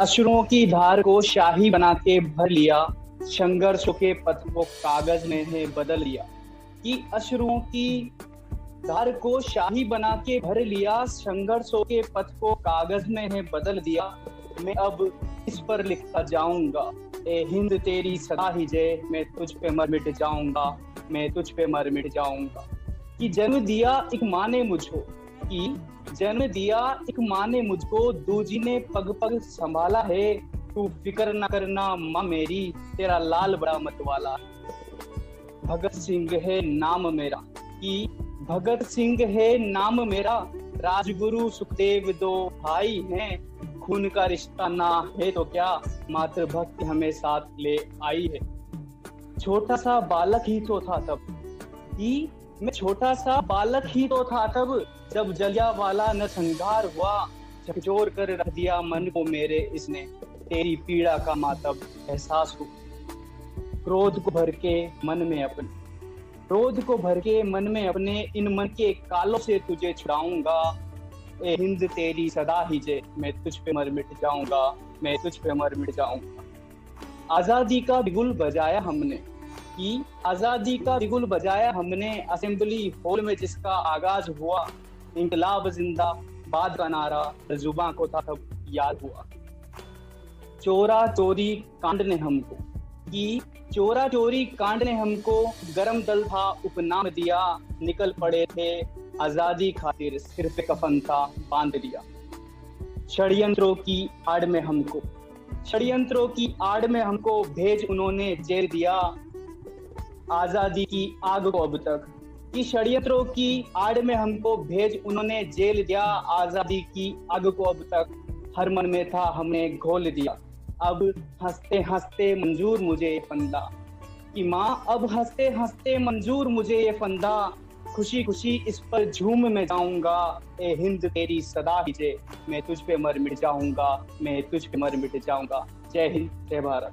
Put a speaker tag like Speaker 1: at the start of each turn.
Speaker 1: अशरों की धार को शाही बना के भर लिया संघर्षों के पथ को कागज़ ने है बदल लिया। कि अशरों की धार को शाही बना के भर लिया संघर्षों के पथ को कागज़ में है बदल दिया। मैं अब इस पर लिखता जाऊँगा, ए हिंद तेरी सदा ही जय, मैं तुझ पे मर मिट जाऊँगा, मैं तुझ पे मर मिट जाऊँगा। कि जन्म दिया एक माँ ने मुझको कि जन्म दिया एक माँ ने मुझको, दूजी ने पग पग संभाला है। तू फ़िक्र न करना माँ मेरी, तेरा लाल बड़ा मतवाला। भगत सिंह है नाम मेरा, कि भगत सिंह है नाम मेरा। राजगुरु सुखदेव दो भाई हैं, खून का रिश्ता ना है तो क्या मातृभक्ति हमें साथ ले आई है। छोटा सा बालक ही तो था तब, कि मैं छोटा सा बालक ही तो था तब, जब जलिया वाला न संघार हुआ। झकझोर कर रख दिया मन को मेरे इसने, तेरी पीड़ा का मातब एहसास हो क्रोध को भर के मन में अपने, क्रोध को भर के मन में अपने, इन मन के कालों से तुझे छुड़ाऊँगा। ए हिंद, तेरी सदा ही जे, मैं तुझ पे मर मिट जाऊँगा, मैं तुझ पे मर मिट जाऊँगा। आज़ादी का बिगुल बजाया हमने की आज़ादी का बिगुल बजाया हमने असेंबली हॉल में जिसका आगाज़ हुआ इंकलाब ज़िंदा बाद का नारा जुबा को था तब याद हुआ। चोरा चोरी कांड ने हमको, की चोरा चोरी कांड ने हमको गरम दल था, उपनाम दिया, निकल पड़े थे, आज़ादी खातिर सिर्फ़ कफन था, बाँध लिया। षडयंत्रों की आड़ में हमको, षड्यंत्रों की आड़ में हमको भेज उन्होंने जेल दिया आज़ादी की आग को अब तक। कि षड्यंत्रों की आड़ में हमको भेज उन्होंने जेल दिया, आज़ादी की आग को अब तक। हर मन में था, हमने घोल दिया। अब हँसते हँसते मंजूर मुझे ये फंदा। कि माँ, अब हँसते हँसते मंजूर मुझे ये फंदा। खुशी खुशी इस पर झूम में जाऊँगा। ए हिंद, तेरी सदा ही जय मैं तुझ पे मर मिट जाऊँगा। मैं तुझ पे मर मिट जाऊँगा। जय हिंद, जय भारत।